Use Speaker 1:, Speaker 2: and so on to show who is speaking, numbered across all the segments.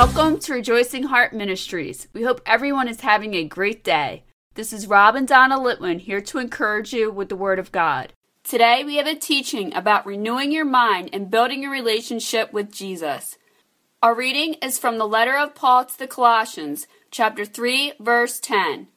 Speaker 1: Welcome to Rejoicing Heart Ministries. We hope everyone is having a great day. This is Rob and Donna Litwin here to encourage you with the Word of God. Today we have a teaching about renewing your mind and building a relationship with Jesus. Our reading is from the letter of Paul to the Colossians, chapter 3, verse 10.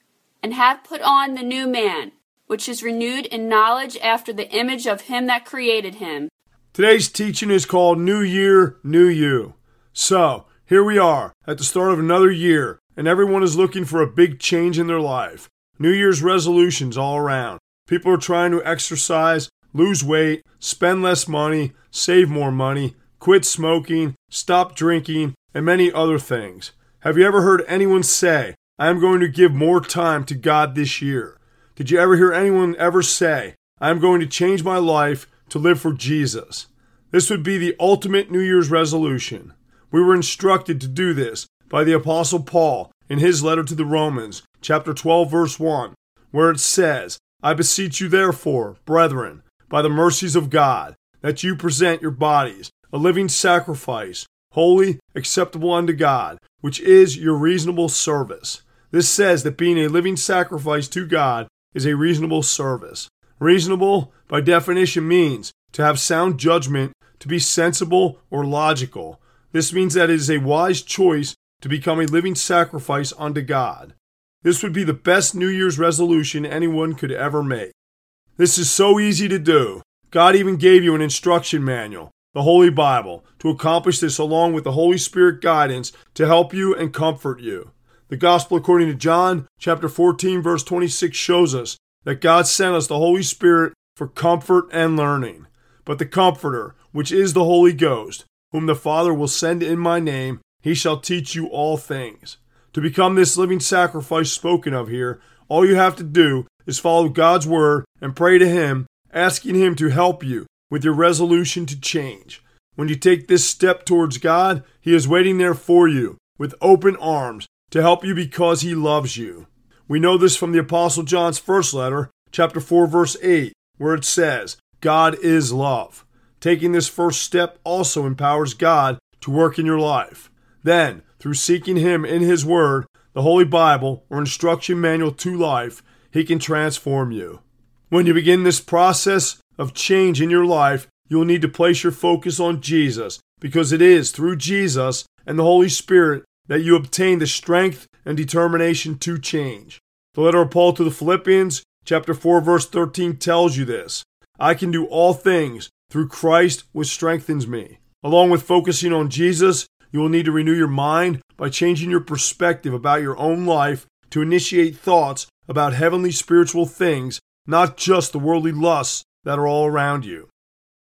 Speaker 1: And have put on the new man, which is renewed in knowledge after the image of him that created him.
Speaker 2: Today's teaching is called New Year, New You. So, here we are at the start of another year, and everyone is looking for a big change in their life. New Year's resolutions all around. People are trying to exercise, lose weight, spend less money, save more money, quit smoking, stop drinking, and many other things. Have you ever heard anyone say, I am going to give more time to God this year? Did you ever hear anyone ever say, I am going to change my life to live for Jesus? This would be the ultimate New Year's resolution. We were instructed to do this by the Apostle Paul in his letter to the Romans, chapter 12, verse 1, where it says, I beseech you, therefore, brethren, by the mercies of God, that you present your bodies a living sacrifice, holy, acceptable unto God, which is your reasonable service. This says that being a living sacrifice to God is a reasonable service. Reasonable, by definition, means to have sound judgment, to be sensible or logical, this means that it is a wise choice to become a living sacrifice unto God. This would be the best New Year's resolution anyone could ever make. This is so easy to do. God even gave you an instruction manual, the Holy Bible, to accomplish this along with the Holy Spirit guidance to help you and comfort you. The Gospel according to John chapter 14 verse 26 shows us that God sent us the Holy Spirit for comfort and learning. But the Comforter, which is the Holy Ghost, whom the Father will send in my name, he shall teach you all things. To become this living sacrifice spoken of here, all you have to do is follow God's word and pray to Him, asking Him to help you with your resolution to change. When you take this step towards God, He is waiting there for you with open arms to help you because He loves you. We know this from the Apostle John's first letter, chapter 4, verse 8, where it says, God is love. Taking this first step also empowers God to work in your life. Then, through seeking Him in His Word, the Holy Bible, or instruction manual to life, He can transform you. When you begin this process of change in your life, you will need to place your focus on Jesus because it is through Jesus and the Holy Spirit that you obtain the strength and determination to change. The letter of Paul to the Philippians, chapter 4 verse 13 tells you this. I can do all things through Christ, which strengthens me. Along with focusing on Jesus, you will need to renew your mind by changing your perspective about your own life to initiate thoughts about heavenly spiritual things, not just the worldly lusts that are all around you.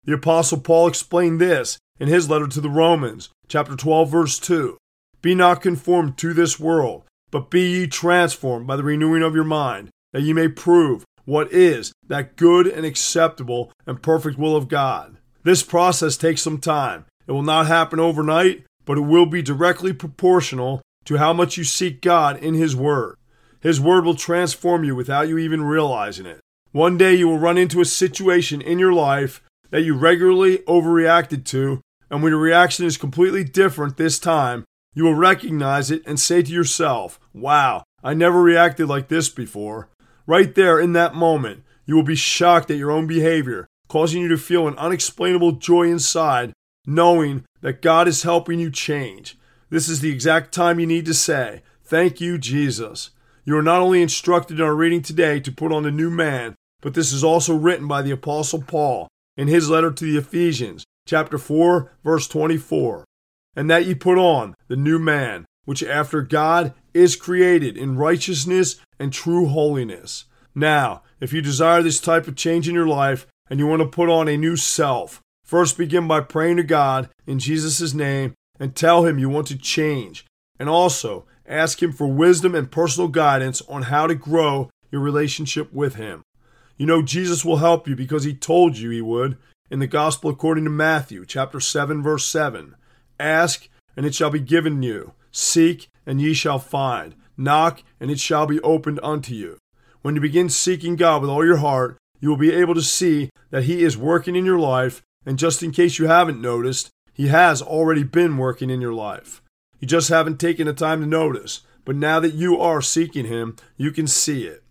Speaker 2: The apostle Paul explained this in his letter to the Romans, chapter 12 verse 2. Be not conformed to this world, but be ye transformed by the renewing of your mind, that ye may prove what is that good and acceptable and perfect will of God. This process takes some time. It will not happen overnight, but it will be directly proportional to how much you seek God in His Word. His Word will transform you without you even realizing it. One day you will run into a situation in your life that you regularly overreacted to, and when your reaction is completely different this time, you will recognize it and say to yourself, Wow, I never reacted like this before. Right there in that moment, you will be shocked at your own behavior, causing you to feel an unexplainable joy inside, knowing that God is helping you change. This is the exact time you need to say, Thank you, Jesus. You are not only instructed in our reading today to put on the new man, but this is also written by the Apostle Paul in his letter to the Ephesians, chapter 4, verse 24. And that ye put on the new man, which after God is created in righteousness and true holiness. Now, if you desire this type of change in your life and you want to put on a new self, first begin by praying to God in Jesus' name and tell Him you want to change. And also, ask Him for wisdom and personal guidance on how to grow your relationship with Him. You know, Jesus will help you because He told you He would in the Gospel according to Matthew, chapter 7, verse 7. Ask, and it shall be given you. Seek, and ye shall find. Knock, and it shall be opened unto you. When you begin seeking God with all your heart, you will be able to see that He is working in your life, and just in case you haven't noticed, He has already been working in your life. You just haven't taken the time to notice. But now that you are seeking Him, you can see it.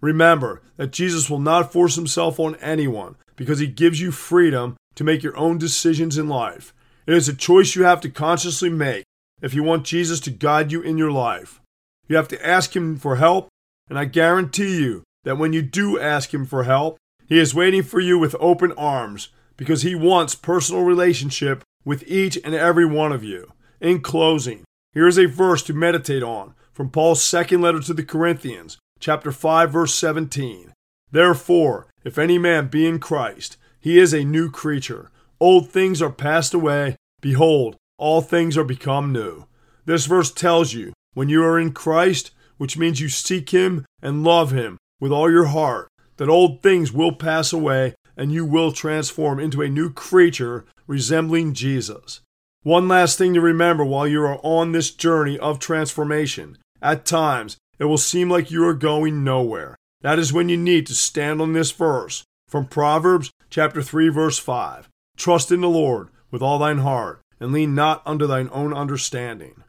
Speaker 2: Remember that Jesus will not force Himself on anyone because He gives you freedom to make your own decisions in life. It is a choice you have to consciously make if you want Jesus to guide you in your life. You have to ask Him for help, and I guarantee you that when you do ask Him for help, He is waiting for you with open arms because He wants personal relationship with each and every one of you. In closing, here is a verse to meditate on from Paul's second letter to the Corinthians, chapter 5 verse 17. Therefore, if any man be in Christ, he is a new creature. Old things are passed away, behold, all things are become new. This verse tells you when you are in Christ, which means you seek him and love him with all your heart, that old things will pass away and you will transform into a new creature resembling Jesus. One last thing to remember while you are on this journey of transformation. At times, it will seem like you are going nowhere. That is when you need to stand on this verse from Proverbs chapter 3 verse 5. Trust in the Lord with all thine heart and lean not unto thine own understanding.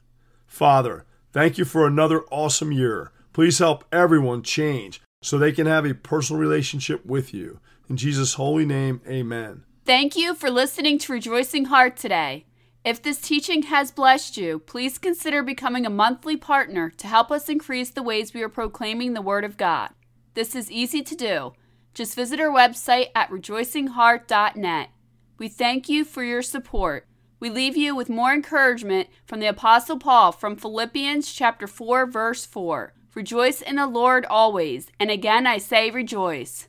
Speaker 2: Father, thank you for another awesome year. Please help everyone change so they can have a personal relationship with you. In Jesus' holy name, amen.
Speaker 1: Thank you for listening to Rejoicing Heart today. If this teaching has blessed you, please consider becoming a monthly partner to help us increase the ways we are proclaiming the Word of God. This is easy to do. Just visit our website at rejoicingheart.net. We thank you for your support. We leave you with more encouragement from the apostle Paul from Philippians chapter 4 verse 4. Rejoice in the Lord always, and again I say rejoice.